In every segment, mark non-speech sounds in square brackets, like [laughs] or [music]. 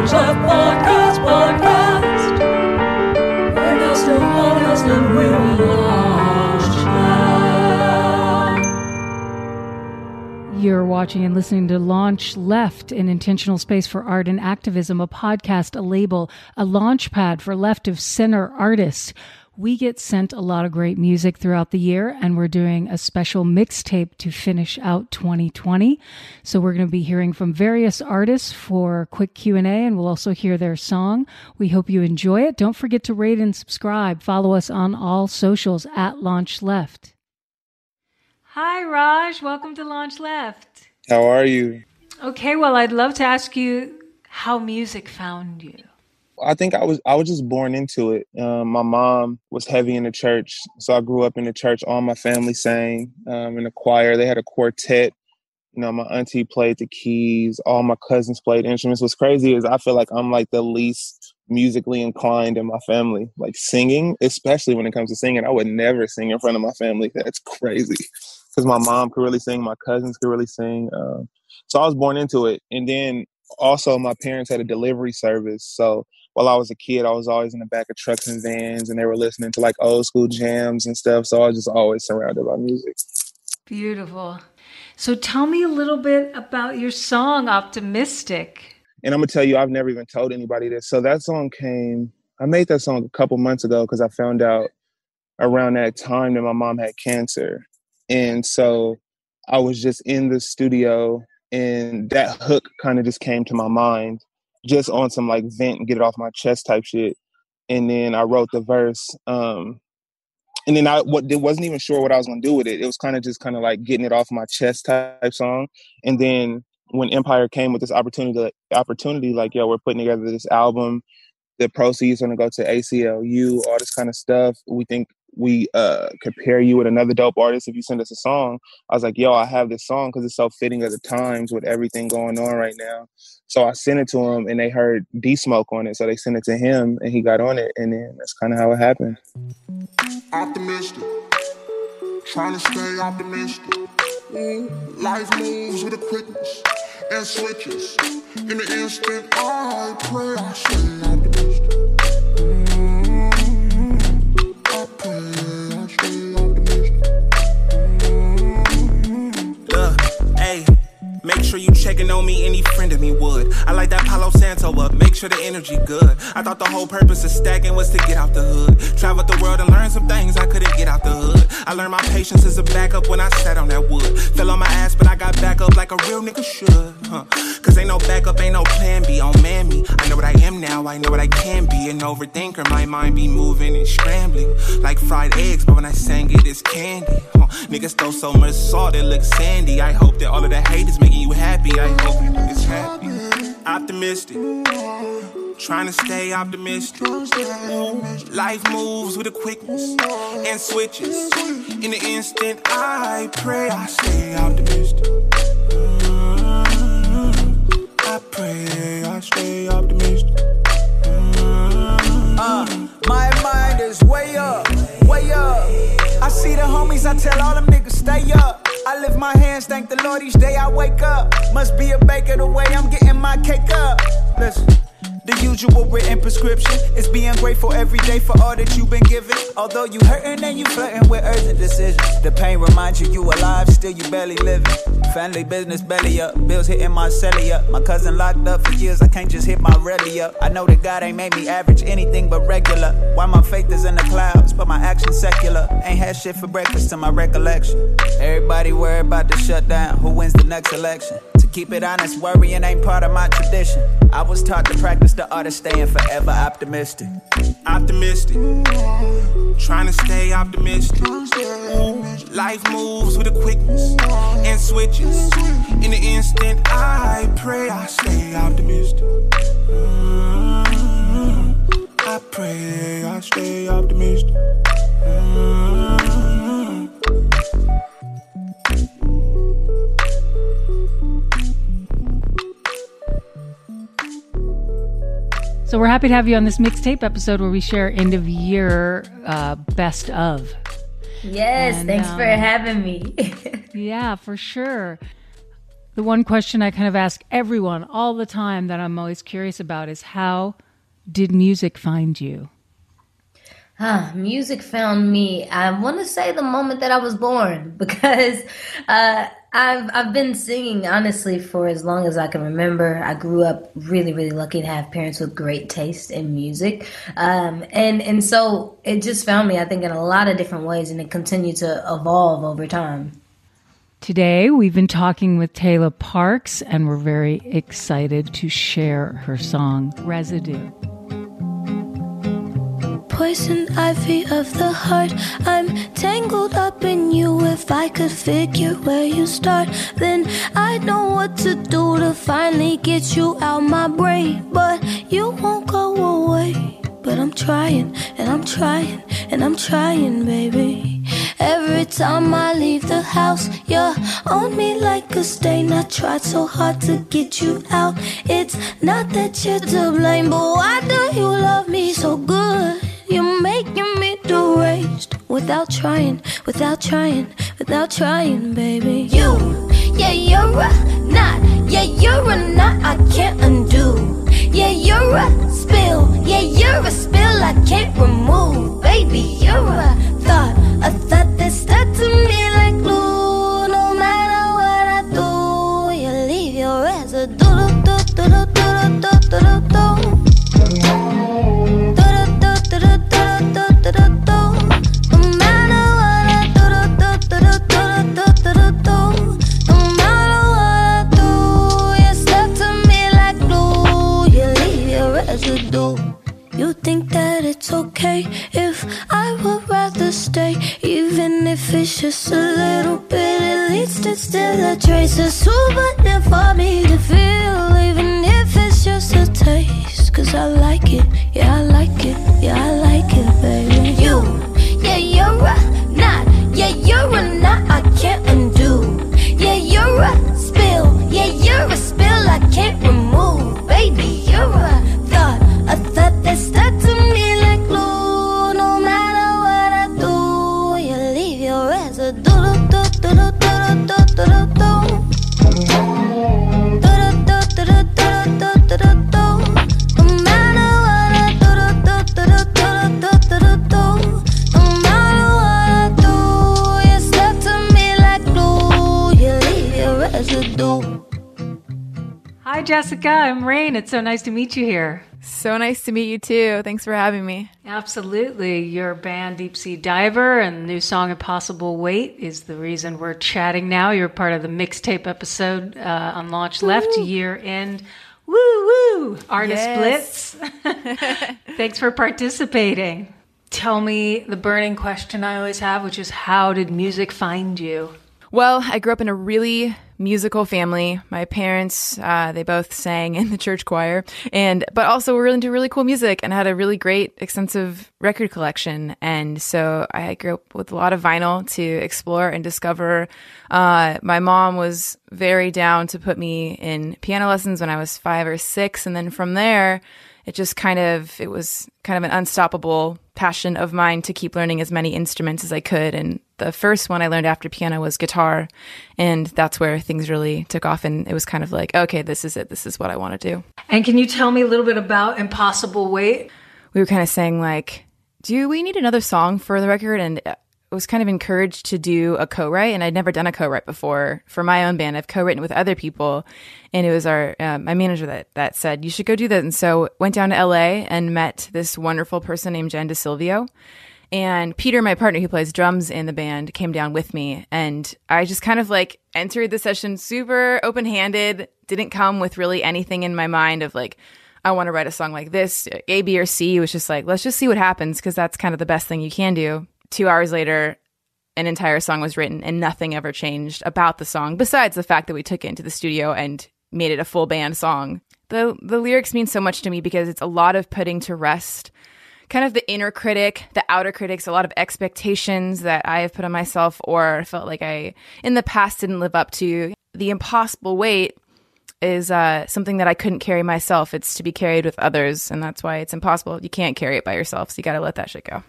Launch Left Podcast, podcast. We're now still podcast and we will launch left. You're watching and listening to Launch Left, an intentional space for art and activism, a podcast, a label, a launch pad for left of center artists. We get sent a lot of great music throughout the year, and we're doing a special mixtape to finish out 2020. So we're going to be hearing from various artists for quick Q&A, and we'll also hear their song. We hope you enjoy it. Don't forget to rate and subscribe. Follow us on all socials at Launch Left. Hi, Raj. Welcome to Launch Left. How are you? Okay, well, I'd love to ask you how music found you. I think I was I was just born into it. Um, my mom was heavy in the church, so I grew up in the church. All my family sang um, in the choir. They had a quartet. You know, my auntie played the keys. All my cousins played instruments. What's crazy is I feel like I'm like the least musically inclined in my family. Like singing, especially when it comes to singing, I would never sing in front of my family. [laughs] That's crazy. Because my mom could really sing, my cousins could really sing. Um, so I was born into it, and then also my parents had a delivery service, so while I was a kid, I was always in the back of trucks and vans, and they were listening to like old school jams and stuff. So I was just always surrounded by music. Beautiful. So tell me a little bit about your song, Optimistic. And I'm gonna tell you, I've never even told anybody this. So that song came. I made that song a couple months ago because I found out around that time that my mom had cancer, and so I was just in the studio, and that hook kind of just came to my mind just on some like vent and get it off my chest type shit. And then I wrote the verse. Um, and then I what wasn't even sure what I was gonna do with it. It was kind of just kind of like getting it off my chest type song. And then when Empire came with this opportunity, opportunity like yo, we're putting together this album. The proceeds are gonna go to ACLU, all this kind of stuff. We think we uh pair you with another dope artist if you send us a song. I was like, yo, I have this song because it's so fitting at the times with everything going on right now. So I sent it to him and they heard D Smoke on it. So they sent it to him and he got on it. And then that's kind of how it happened. Optimistic. Trying to stay optimistic. Mm, Life moves with a quickness and switches. In the instant I pray, I stay make sure you checking on me, any friend of me would. I like that Palo Santo up, make sure the energy good. I thought the whole purpose of stacking was to get out the hood. Travel the world and learn some things I couldn't get out the hood. I learned my patience is a backup when I sat on that wood. Fell on my ass, but I got back up like a real nigga should. Huh. Cause ain't no backup, ain't no plan B on man me. I know what I am now, I know what I can be. An overthinker, my mind be moving and scrambling. Like fried eggs, but when I sang it, it's candy. Huh. Niggas throw so much salt, it looks sandy. I hope that all of the hate is making you happy. I hope niggas happy. Optimistic. Trying to stay optimistic. Life moves with a quickness and switches. In the instant I pray, I stay optimistic. Mm, I pray, I stay optimistic. Uh, my mind is way up, way up. I see the homies, I tell all them niggas stay up. I lift my hands, thank the Lord each day I wake up. Must be a baker the way I'm getting my cake usual written prescription is being grateful every day for all that you've been given. Although you hurting and you flirting with urgent decisions. The pain reminds you you alive, still you barely living. Family business belly up, bills hitting my celly up. My cousin locked up for years, I can't just hit my rally up. I know that God ain't made me average, anything but regular. Why my faith is in the clouds, but my actions secular. Ain't had shit for breakfast to my recollection. Everybody worried about the shutdown, who wins the next election? Keep it honest, worrying ain't part of my tradition. I was taught to practice the art of staying forever optimistic. Optimistic. Trying to stay optimistic. Life moves with a quickness and switches. In the instant I pray, I stay optimistic. Mm, I pray, I stay optimistic. Mm. So we're happy to have you on this mixtape episode where we share end of year uh, best of. Yes, And, thanks for um, having me. [laughs] Yeah, for sure. The one question I kind of ask everyone all the time that I'm always curious about is how did music find you? Ah, music found me. I want to say the moment that I was born [laughs] because uh, I've I've been singing honestly for as long as I can remember. I grew up really really lucky to have parents with great taste in music, um, and and so it just found me. I think in a lot of different ways, and it continued to evolve over time. Today, we've been talking with Tayla Parx, and we're very excited to share her song, Residue. Poison ivy of the heart, I'm tangled up in you. If I could figure where you start, then I'd know what to do to finally get you out my brain. But you won't go away. But I'm trying, and I'm trying, and I'm trying, baby. Every time I leave the house, you're on me like a stain. I tried so hard to get you out. It's not that you're to blame, but why do you love me so good? You're making me do waste without trying, without trying, without trying, baby. You, yeah, you're a knot, yeah, you're a knot I can't undo. Yeah, you're a spill, yeah, you're a spill I can't remove, baby. You're a thought, a thought that's stuck to me like glue. No matter what I do, you leave your residue. Do do do do do do do do. Okay if I would rather stay, even if it's just a little bit. At least it's still a trace of souvenir for me to feel, even if it's just a taste. Cause I like it, yeah, I like it, yeah, I like it, baby. You, yeah, you're a knot, yeah, you're a knot I can't undo. Yeah, you're a spill, yeah, you're a spill I can't remove. Baby, you're a Jessica. I'm Rain. It's so nice to meet you here. So nice to meet you too. Thanks for having me. Absolutely. Your band Deep Sea Diver and the new song Impossible Weight is the reason we're chatting now. You're part of the mixtape episode uh, on Launch Left year end. Woo woo! Artist Yes. Blitz. [laughs] Thanks for participating. Tell me the burning question I always have, which is how did music find you? Well, I grew up in a really musical family. My parents, uh, they both sang in the church choir, and but also were into really cool music and had a really great, extensive record collection. And so I grew up with a lot of vinyl to explore and discover. Uh, my mom was very down to put me in piano lessons when I was five or six, and then from there, it just kind of it was kind of an unstoppable passion of mine to keep learning as many instruments as I could. And the first one I learned after piano was guitar. And that's where things really took off. And it was kind of like okay this is it. This is what I want to do. And can you tell me a little bit about Impossible Weight? We were kind of saying like do we need another song for the record? And was kind of encouraged to do a co-write and I'd never done a co-write before for my own band. I've co-written with other people and it was our um, my manager that that said you should go do that. And so went down to LA and met this wonderful person named Jen Decilveo and Peter my partner who plays drums in the band came down with me and I just kind of like entered the session super open-handed didn't come with really anything in my mind of like I want to write a song like this A B or C. It was just like let's just see what happens because that's kind of the best thing you can do 2 hours later an entire song was written and nothing ever changed about the song besides the fact that we took it into the studio and made it a full band song. The the lyrics mean so much to me because it's a lot of putting to rest kind of the inner critic, the outer critics, a lot of expectations that I have put on myself or felt like I in the past didn't live up to. The impossible weight is uh, something that I couldn't carry myself. It's to be carried with others, and that's why it's impossible. You can't carry it by yourself, so you got to let that shit go.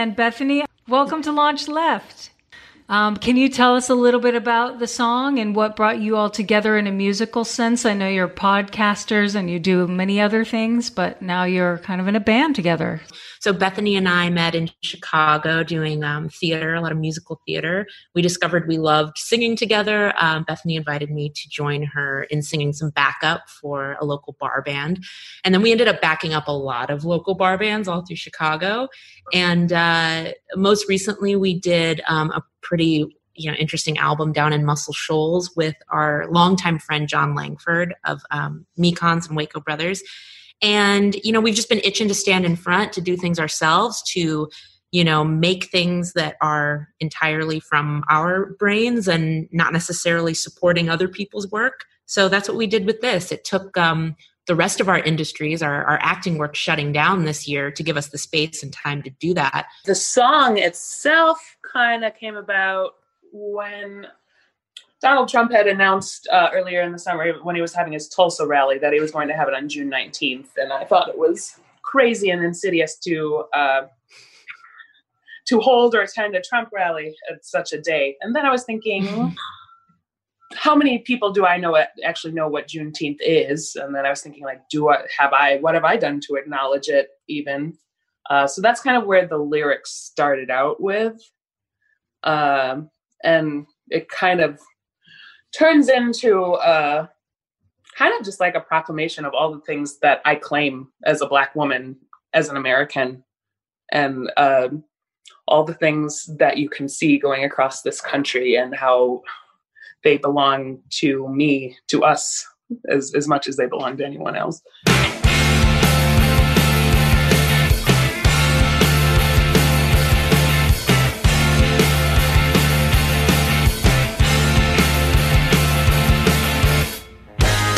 And Bethany. Welcome to Launch Left. Um, can you tell us a little bit about the song and what brought you all together in a musical sense? I know you're podcasters and you do many other things, but now you're kind of in a band together. So Bethany and I met in Chicago doing um, theater, a lot of musical theater. We discovered we loved singing together. Um, Bethany invited me to join her in singing some backup for a local bar band, and then we ended up backing up a lot of local bar bands all through Chicago. And uh, most recently, we did um, a pretty you know interesting album down in Muscle Shoals with our longtime friend Jon Langford of um, Mekons and Waco Brothers and, you know, we've just been itching to stand in front, to do things ourselves, to, you know, make things that are entirely from our brains and not necessarily supporting other people's work. So that's what we did with this. It took um, the rest of our industries, our, our acting work shutting down this year to give us the space and time to do that. The song itself kind of came about when Donald Trump had announced uh, earlier in the summer when he was having his Tulsa rally that he was going to have it on June 19th. And I thought it was crazy and insidious to uh, to hold or attend a Trump rally at such a day. And then I was thinking, mm-hmm. How many people do I know actually know what Juneteenth is? And then I was thinking, like, do I have I what have I done to acknowledge it even? Uh, so that's kind of where the lyrics started out with, um, and it kind of turns into uh, kind of just like a proclamation of all the things that I claim as a Black woman, as an American, and uh, all the things that you can see going across this country and how they belong to me, to us, as, as much as they belong to anyone else.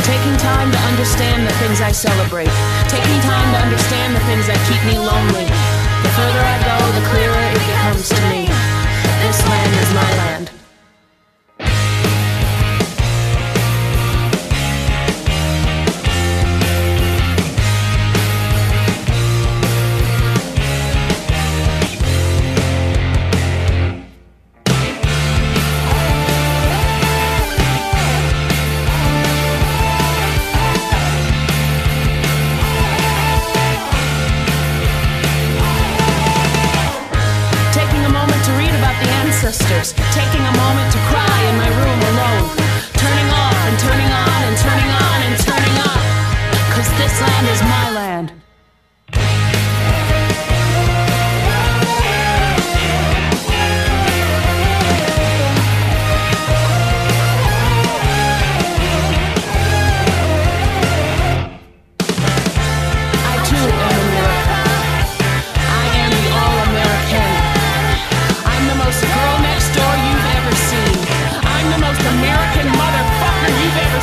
Taking time to understand the things I celebrate. Taking time to understand the things that keep me lonely. The further I go, the clearer it becomes to me. This land is my ancestors, taking a moment to cry.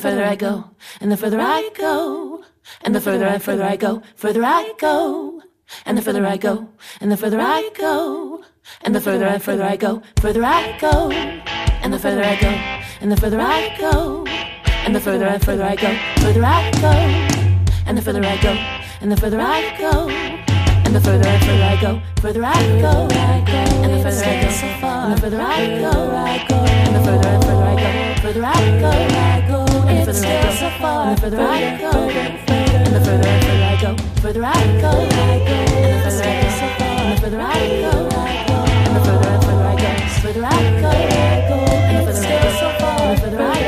and the further I go, and the further I further I go, further I go. And the further I go, and the further I go, and the further and further I go, further I go. And the further I go, and the further I go, and the further and further I go, further I go. And the further I go, and the further I go, and the further and further I go, further I go. And the further I go, and the further I go, and the further and further I go, further I go further I go, the further I go, the further further I go, further I go, the further I go, and the further I go, the further further I go, further I go, the further I go, the further I go.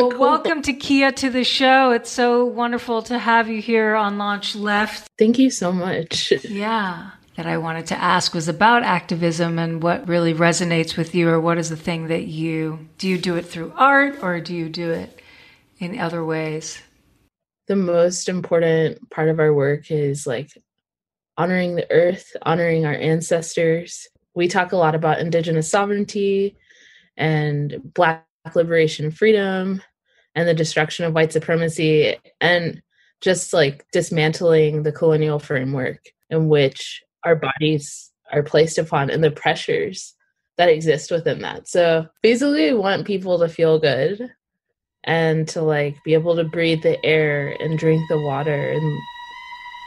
Well, welcome Takiaya to the show. It's so wonderful to have you here on Launch Left. Thank you so much. [laughs] Yeah. That I wanted to ask was about activism and what really resonates with you, or what is the thing that you do you do it through art or do you do it in other ways? The most important part of our work is like honoring the earth, honoring our ancestors. We talk a lot about indigenous sovereignty and black liberation and freedom and the destruction of white supremacy and just like dismantling the colonial framework in which our bodies are placed upon and the pressures that exist within that. So basically, we want people to feel good and to like be able to breathe the air and drink the water and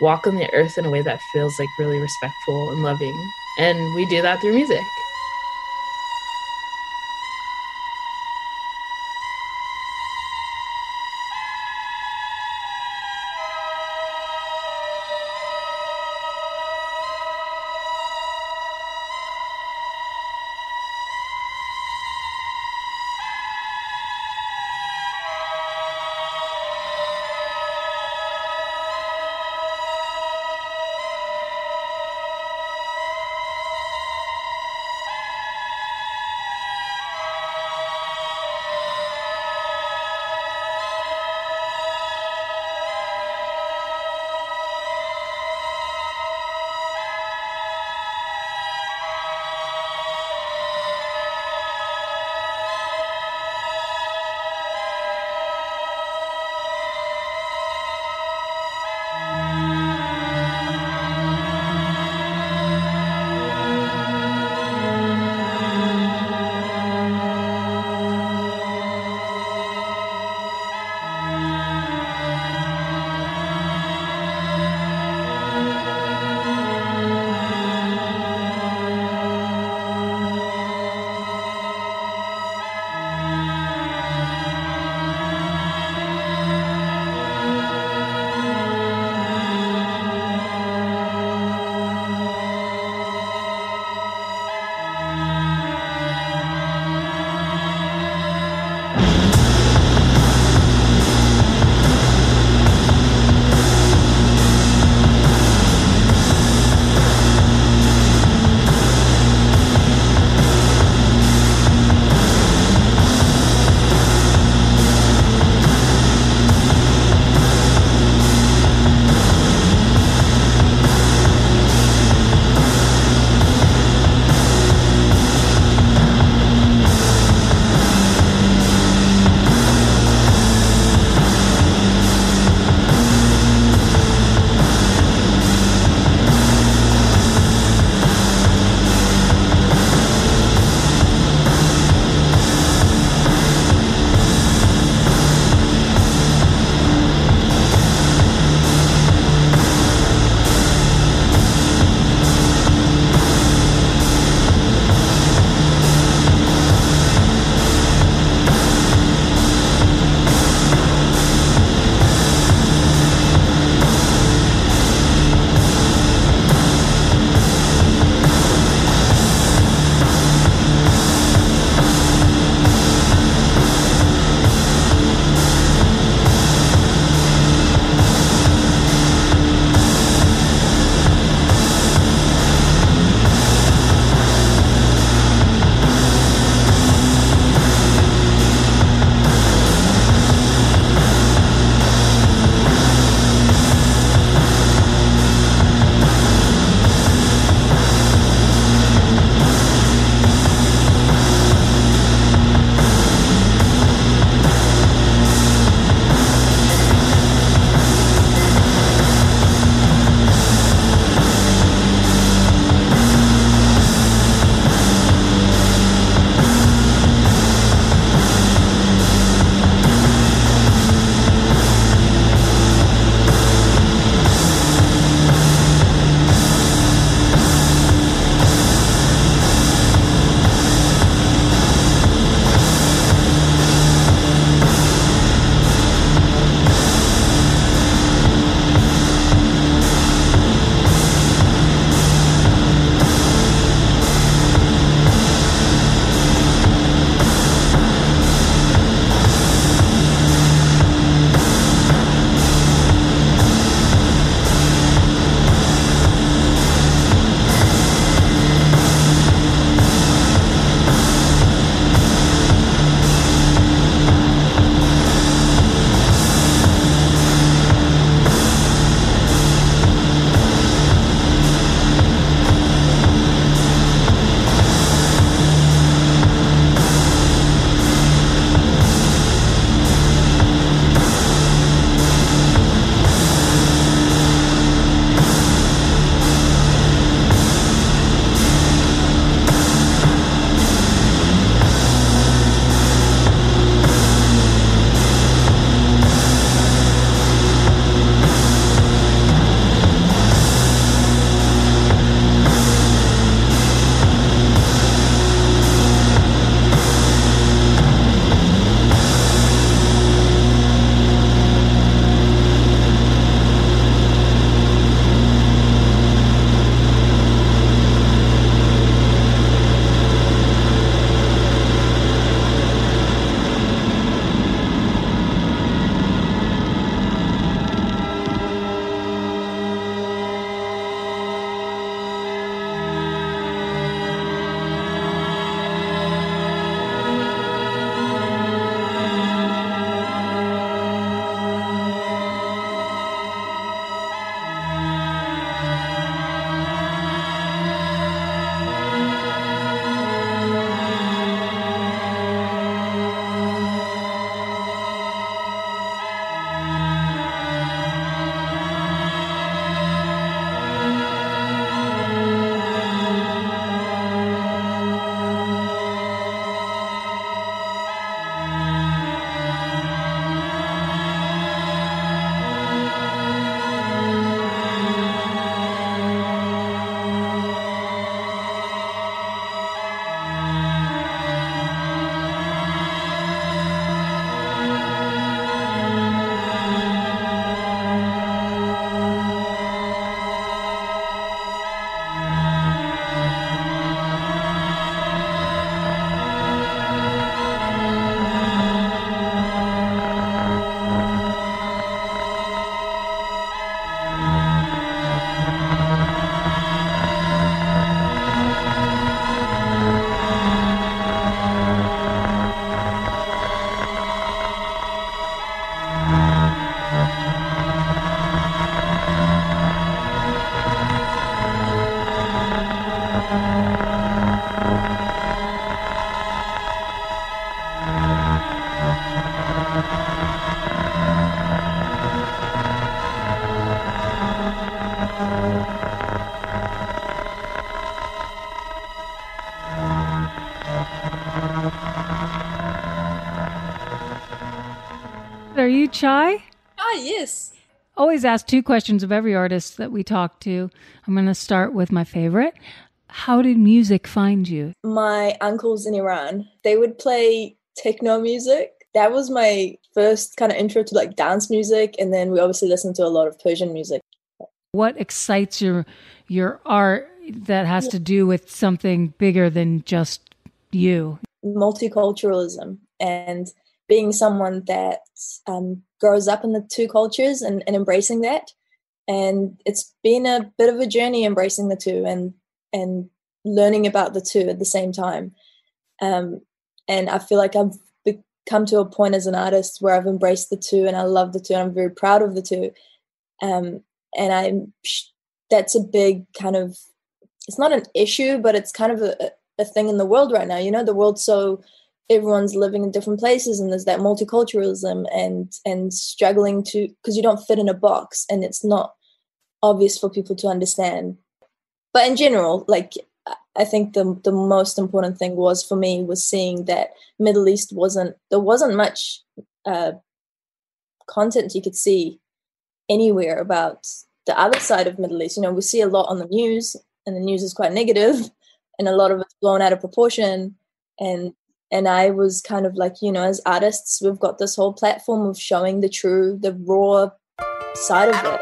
walk on the earth in a way that feels like really respectful and loving. And we do that through music. You CHAII? Ah, yes. Always ask two questions of every artist that we talk to. I'm going to start with my favorite. How did music find you? My uncles in Iran, they would play techno music. That was my first kind of intro to like dance music. And then we obviously listened to a lot of Persian music. What excites your your art that has to do with something bigger than just you? Multiculturalism and being someone that um, grows up in the two cultures and, and embracing that. And it's been a bit of a journey embracing the two and and learning about the two at the same time. Um, and I feel like I've come to a point as an artist where I've embraced the two and I love the two and I'm very proud of the two. Um, and I'm that's a big kind of it's not an issue, but it's kind of a, a thing in the world right now. You know, the world's so everyone's living in different places and there's that multiculturalism and and struggling to because you don't fit in a box and it's not obvious for people to understand. But in general like i think the the most important thing was for me was seeing that middle east wasn't there wasn't much uh, content you could see anywhere about the other side of middle east. You know we see a lot on the news and the news is quite negative [laughs] and a lot of it's blown out of proportion. And and i was kind of like you know as artists we've got this whole platform of showing the true the raw side of it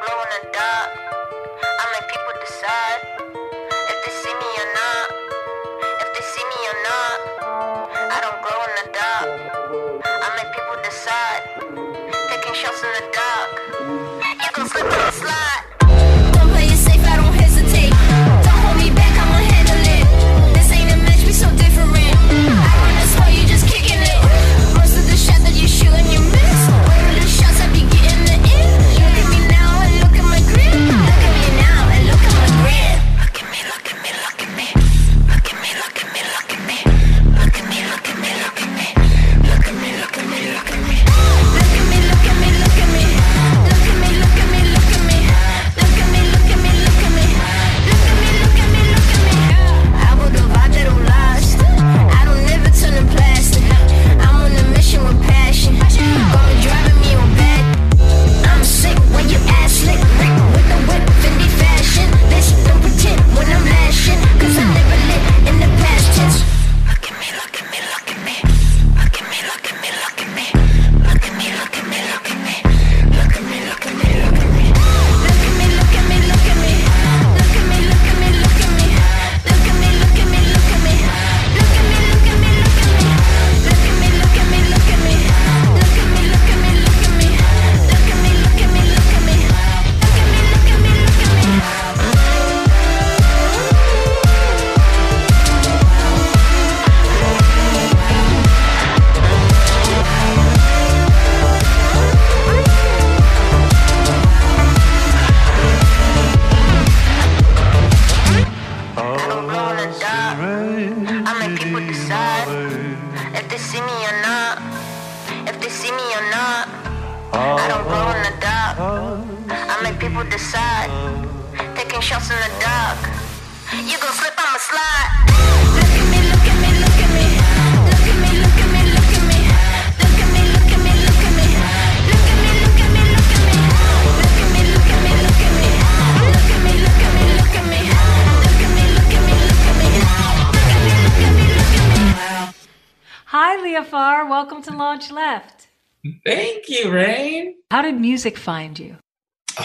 Thank you, Rain. How did music find you?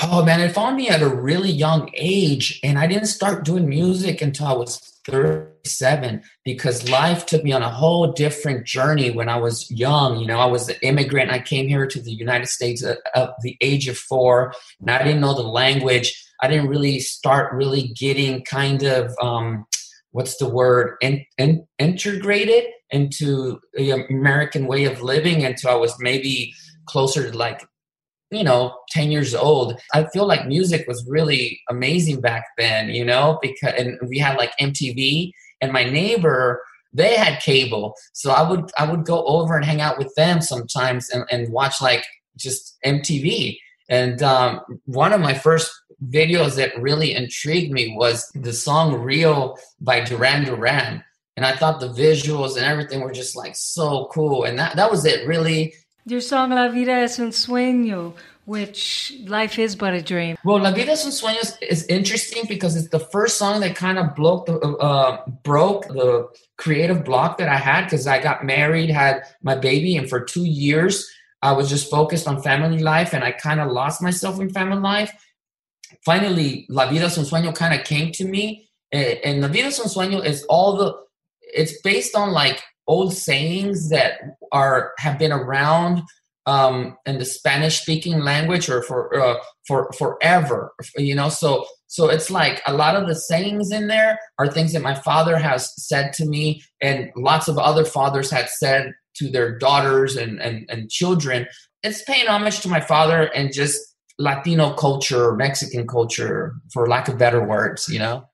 Oh man, it found me at a really young age, and I didn't start doing music until I was 37 because life took me on a whole different journey when I was young. You know, I was an immigrant. I came here to the United States at, at the age of four, and I didn't know the language. I didn't really start really getting kind of um, what's the word in, in, integrated into the American way of living until I was maybe closer to like you know 10 years old. I feel like music was really amazing back then you know because and we had like mtv and my neighbor they had cable. So i would i would go over and hang out with them sometimes and, and watch like just mtv and um, one of my first videos that really intrigued me was the song Rio by duran duran and i thought the visuals and everything were just like so cool and that, that was it really Your song La Vida es un sueño, which life is but a dream. Well, La Vida es un sueño is, is interesting because it's the first song that kind of broke the uh, broke the creative block that I had because I got married, had my baby, and for two years I was just focused on family life, and I kind of lost myself in family life. Finally, La Vida es un sueño kind of came to me, and, and La Vida es un sueño is all the. It's based on like old sayings that are have been around um, in the Spanish speaking language or for uh, for forever, you know. So so it's like a lot of the sayings in there are things that my father has said to me, and lots of other fathers had said to their daughters and and, and children. It's paying homage to my father and just Latino culture, Mexican culture, for lack of better words, you know.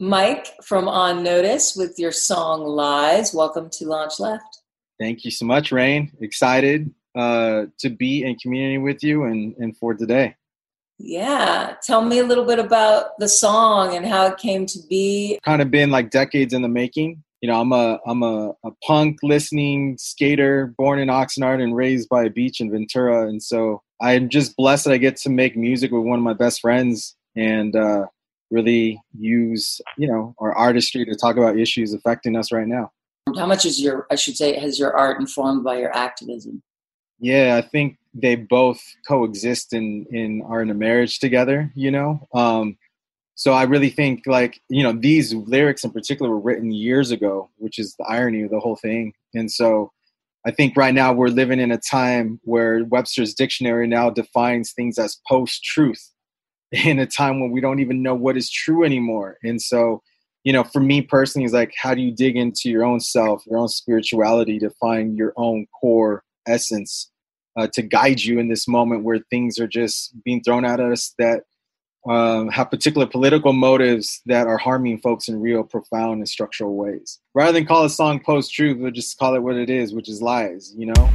Mike from On Notice with your song Lies. Welcome to LaunchLeft. Thank you so much, Rain. Excited uh, to be in community with you and, and for today. Yeah. Tell me a little bit about the song and how it came to be. Kind of been like decades in the making. You know, I'm a I'm a, a punk listening skater, born in Oxnard and raised by a beach in Ventura, and so I'm just blessed that I get to make music with one of my best friends and uh, really use you know our artistry to talk about issues affecting us right now. How much is your, I should say, has your art informed by your activism? Yeah, I think they both coexist in, in are in a marriage together. You know, um, so I really think like you know these lyrics in particular were written years ago, which is the irony of the whole thing. And so I think right now we're living in a time where Webster's dictionary now defines things as post-truth [laughs] in a time when we don't even know what is true anymore. And so, you know, for me personally, it's like, how do you dig into your own self, your own spirituality to find your own core essence uh, to guide you in this moment where things are just being thrown at us that um, have particular political motives that are harming folks in real profound and structural ways. Rather than call a song post truth, we'll just call it what it is, which is lies, you know?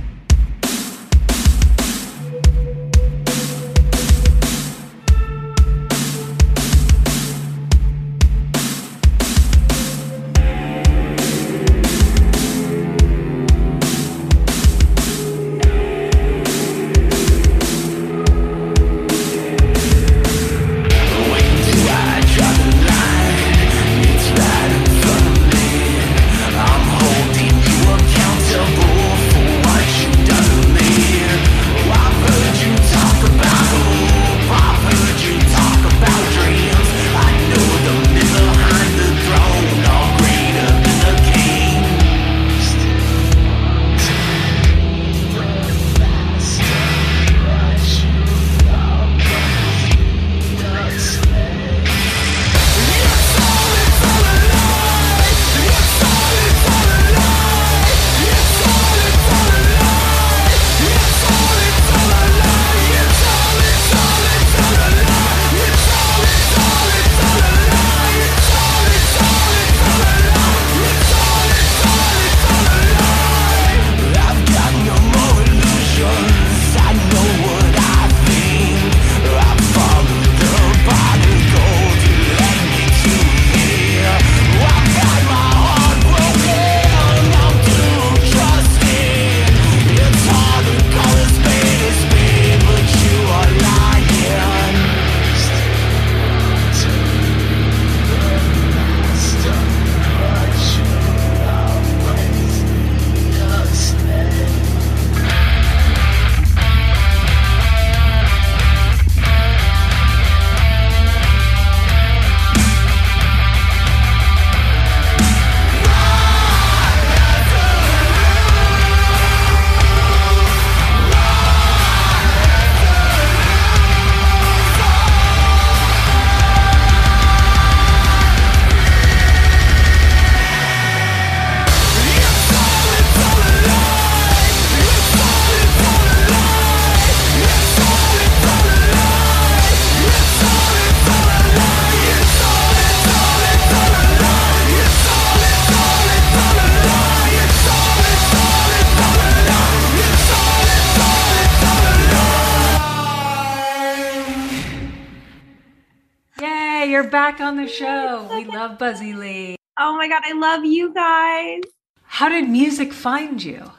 Love you guys. How did music find you?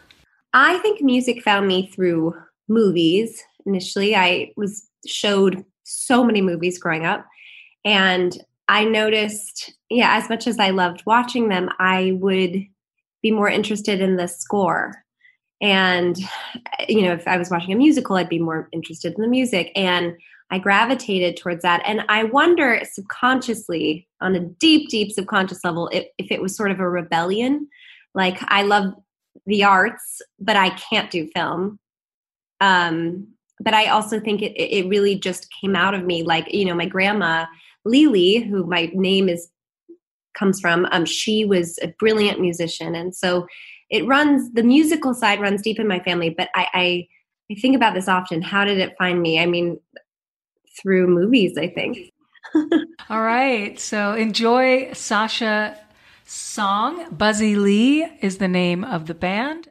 I think music found me through movies. Initially, I was showed so many movies growing up. And I noticed, yeah, as much as I loved watching them, I would be more interested in the score. And, you know, if I was watching a musical, I'd be more interested in the music. And I gravitated towards that. And I wonder subconsciously, on a deep, deep subconscious level, if, if it was sort of a rebellion. Like, I love the arts, but I can't do film. Um, but I also think it, it really just came out of me. Like, you know, my grandma, Lily, who my name is comes from, um, she was a brilliant musician. And so it runs, the musical side runs deep in my family, but I, I, I think about this often. How did it find me? I mean, through movies, I think. [laughs] All right. So enjoy Sasha song. Buzzy Lee is the name of the band.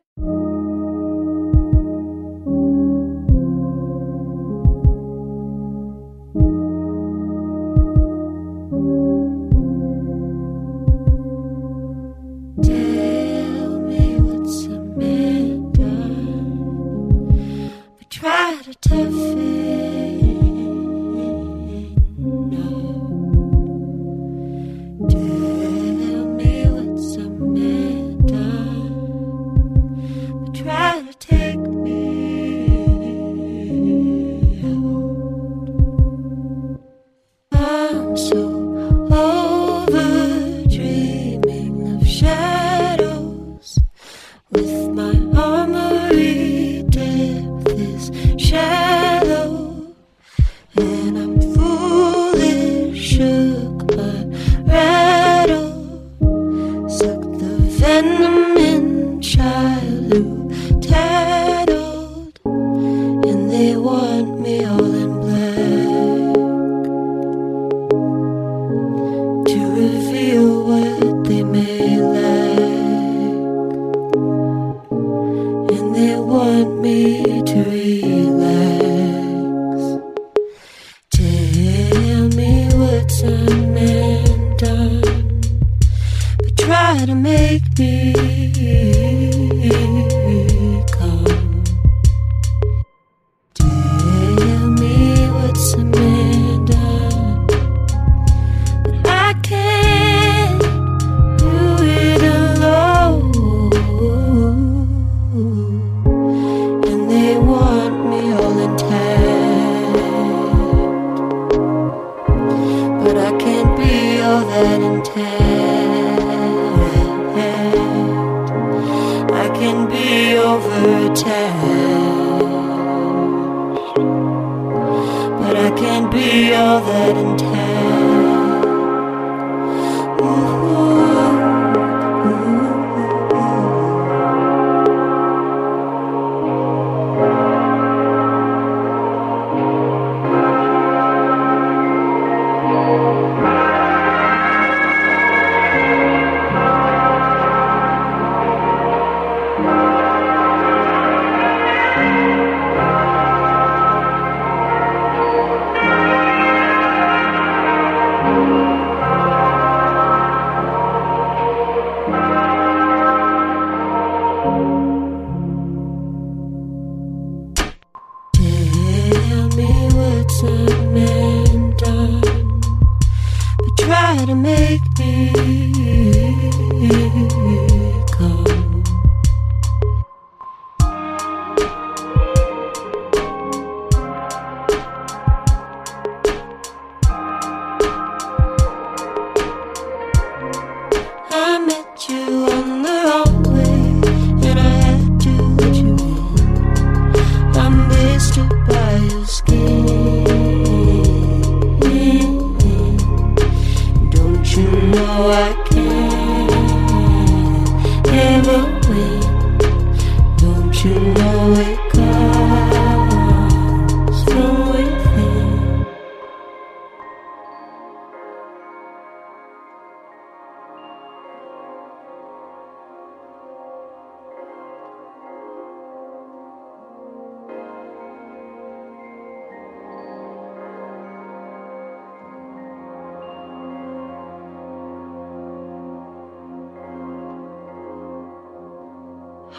Me to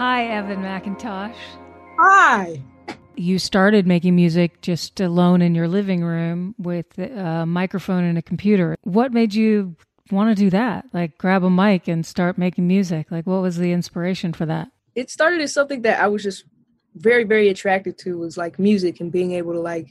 Hi, Evann McIntosh. Hi. You started making music just alone in your living room with a microphone and a computer. What made you want to do that? Like grab a mic and start making music? Like what was the inspiration for that? It started as something that I was just very, very attracted to was like music and being able to like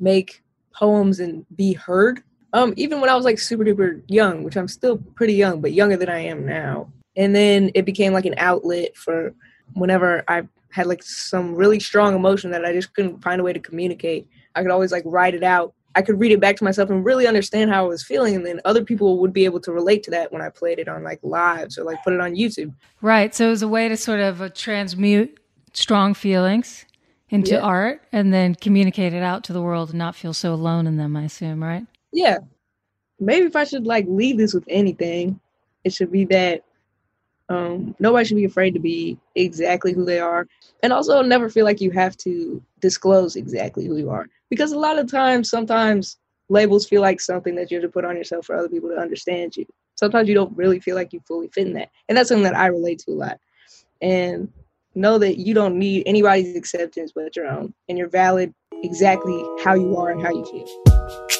make poems and be heard. Um, even when I was like super duper young, which I'm still pretty young, but younger than I am now. And then it became like an outlet for whenever I had like some really strong emotion that I just couldn't find a way to communicate. I could always like write it out. I could read it back to myself and really understand how I was feeling, and then other people would be able to relate to that when I played it on like lives or like put it on YouTube. Right. So it was a way to sort of uh, transmute strong feelings into Yeah. art and then communicate it out to the world and not feel so alone in them, I assume, right? Yeah. Maybe if I should like leave this with anything, it should be that um, nobody should be afraid to be exactly who they are, and also never feel like you have to disclose exactly who you are. Because a lot of times, sometimes labels feel like something that you have to put on yourself for other people to understand you. Sometimes you don't really feel like you fully fit in that, and that's something that I relate to a lot. And know that you don't need anybody's acceptance but your own, and you're valid exactly how you are and how you feel.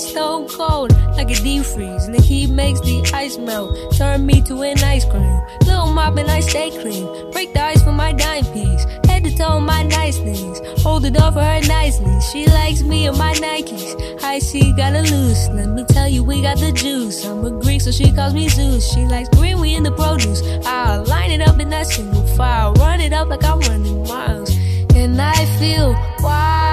Stone cold like a deep freeze. And the heat makes the ice ice melt. Turn me to an ice cream. Little mop and I stay clean. Break the ice for my dime piece. Head to toe my nice things. Hold it up for her nicely. She likes me and my Nikes. I see, gotta loose. Let me tell you, we got the juice. I'm a Greek, so she calls me Zeus. She likes green, we in the produce. I'll line it up in that single file. Run it up like I'm running miles. And I feel wild,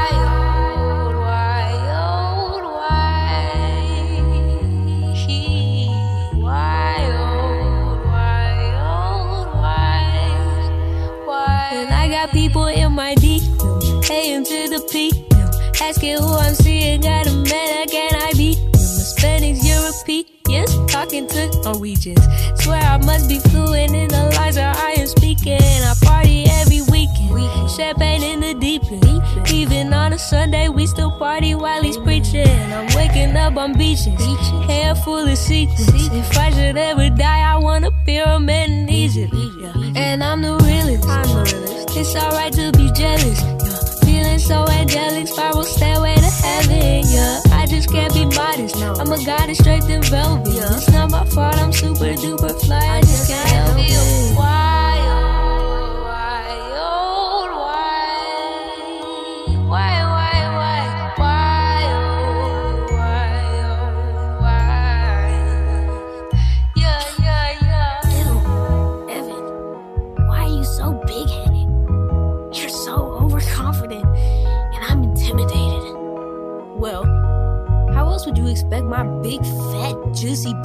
got people in my DM, AM to the PM, asking who I'm seeing. Got a man, I can I be? Hispanics, Europeans, talking to Norwegians. Swear I must be fluent in the lines that I am speaking. I party. Champagne in the deep end. Even on a Sunday, we still party while he's preaching. I'm waking up on beaches, hair full of sequins. If I should ever die, I want a pyramid in Egypt. And I'm the realest. I'm the realest. It's alright to be jealous. Feeling so angelic, spiral stairway to heaven. Yeah, I just can't be modest. I'm a goddess straight in velvet. It's not my fault. I'm super duper fly.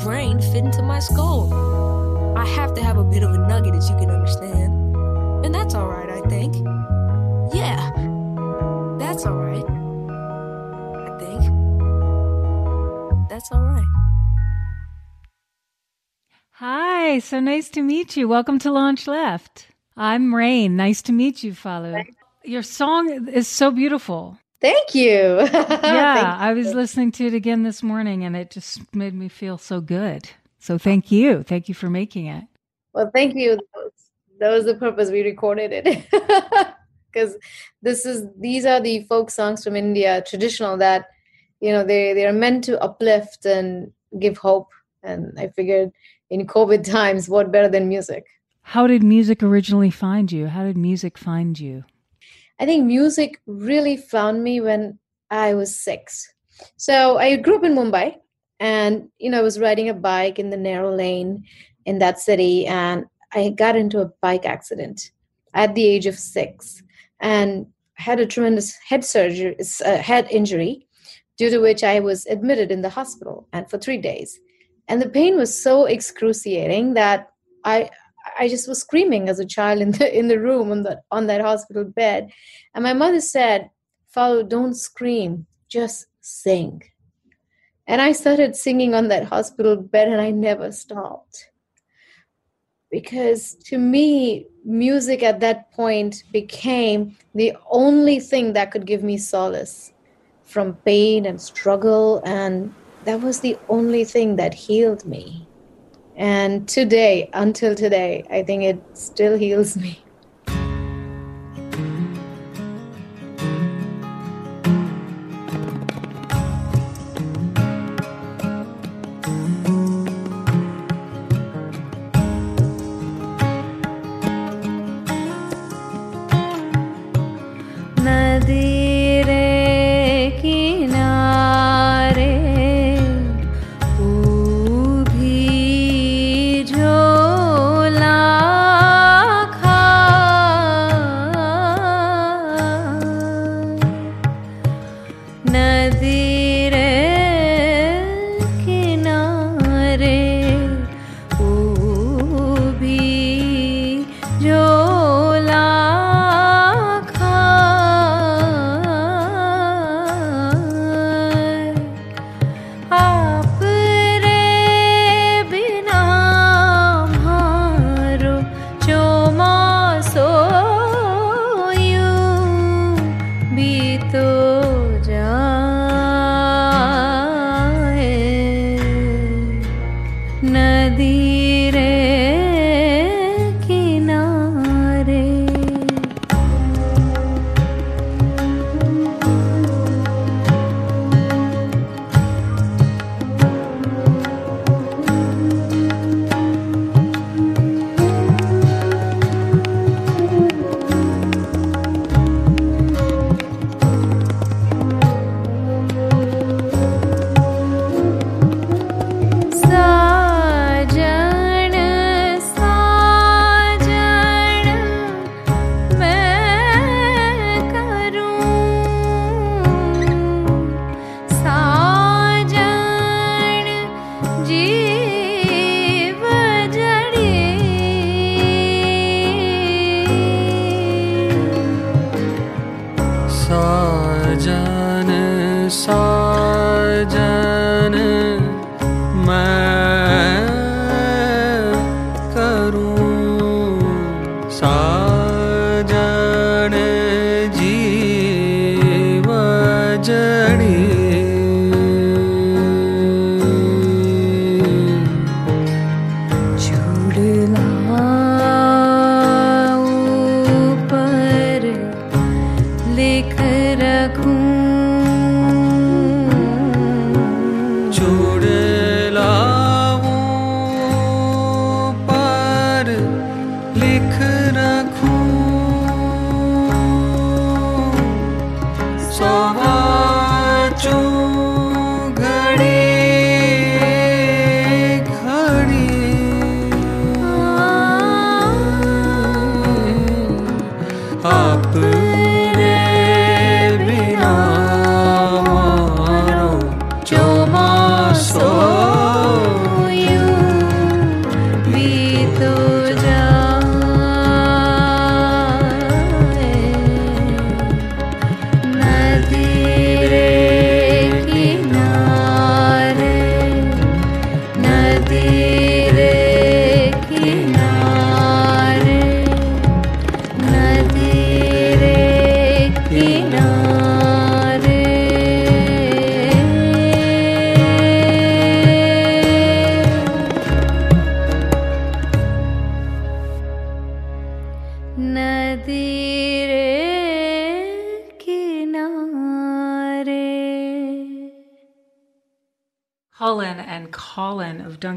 Brain fit into my skull? I have to have a bit of a nugget that you can understand. And that's alright, I think. Yeah, that's alright. I think. That's alright. Hi, so nice to meet you. Welcome to LaunchLeft. I'm Rain. Nice to meet you, Falu. Your song is so beautiful. Thank you. [laughs] Yeah, I was listening to it again this morning and it just made me feel so good. So thank you. Thank you for making it. Well, thank you. That was, that was the purpose we recorded it. [laughs] Because this is these are the folk songs from India, traditional that you know they they are meant to uplift and give hope. And I figured in COVID [laughs] times, what better than music? How did music originally find you? How did music find you? I think music really found me when I was six. So I grew up in Mumbai, and you know I was riding a bike in the narrow lane in that city, and I got into a bike accident at the age of six, and had a tremendous head surgery, uh, head injury, due to which I was admitted in the hospital and for three days, and the pain was so excruciating that I I just was screaming as a child in the in the room on that on that hospital bed, and my mother said, "Falu, don't scream, just sing." And I started singing on that hospital bed, and I never stopped because to me, music at that point became the only thing that could give me solace from pain and struggle, and that was the only thing that healed me. And today, until today, I think it still heals me.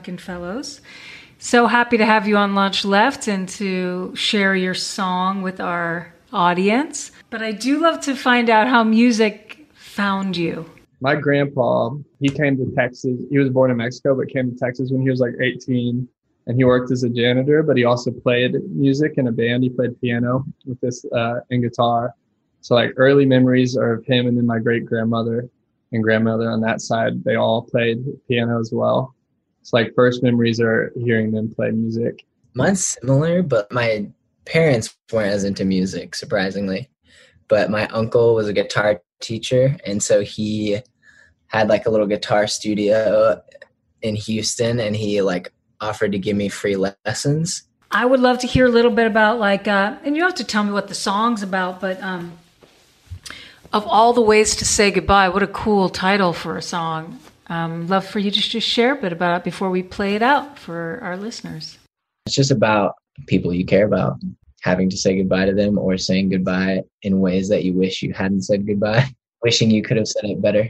Duncan Fellows. So happy to have you on LaunchLeft and to share your song with our audience. But I do love to find out how music found you. My grandpa, he came to Texas. He was born in Mexico, but came to Texas when he was like 18. And he worked as a janitor, but he also played music in a band. He played piano with this uh, and guitar. So like early memories are of him and then my great grandmother and grandmother on that side. They all played piano as well. So like first memories are hearing them play music. Mine's similar, but my parents weren't as into music, surprisingly. But my uncle was a guitar teacher, and so he had like a little guitar studio in Houston, and he like offered to give me free lessons. I would love to hear a little bit about like, uh, and you don't have to tell me what the song's about, but um, of all the ways to say goodbye, what a cool title for a song. Um, love for you to just share a bit about it before we play it out for our listeners. It's just about people you care about, having to say goodbye to them or saying goodbye in ways that you wish you hadn't said goodbye, [laughs] wishing you could have said it better.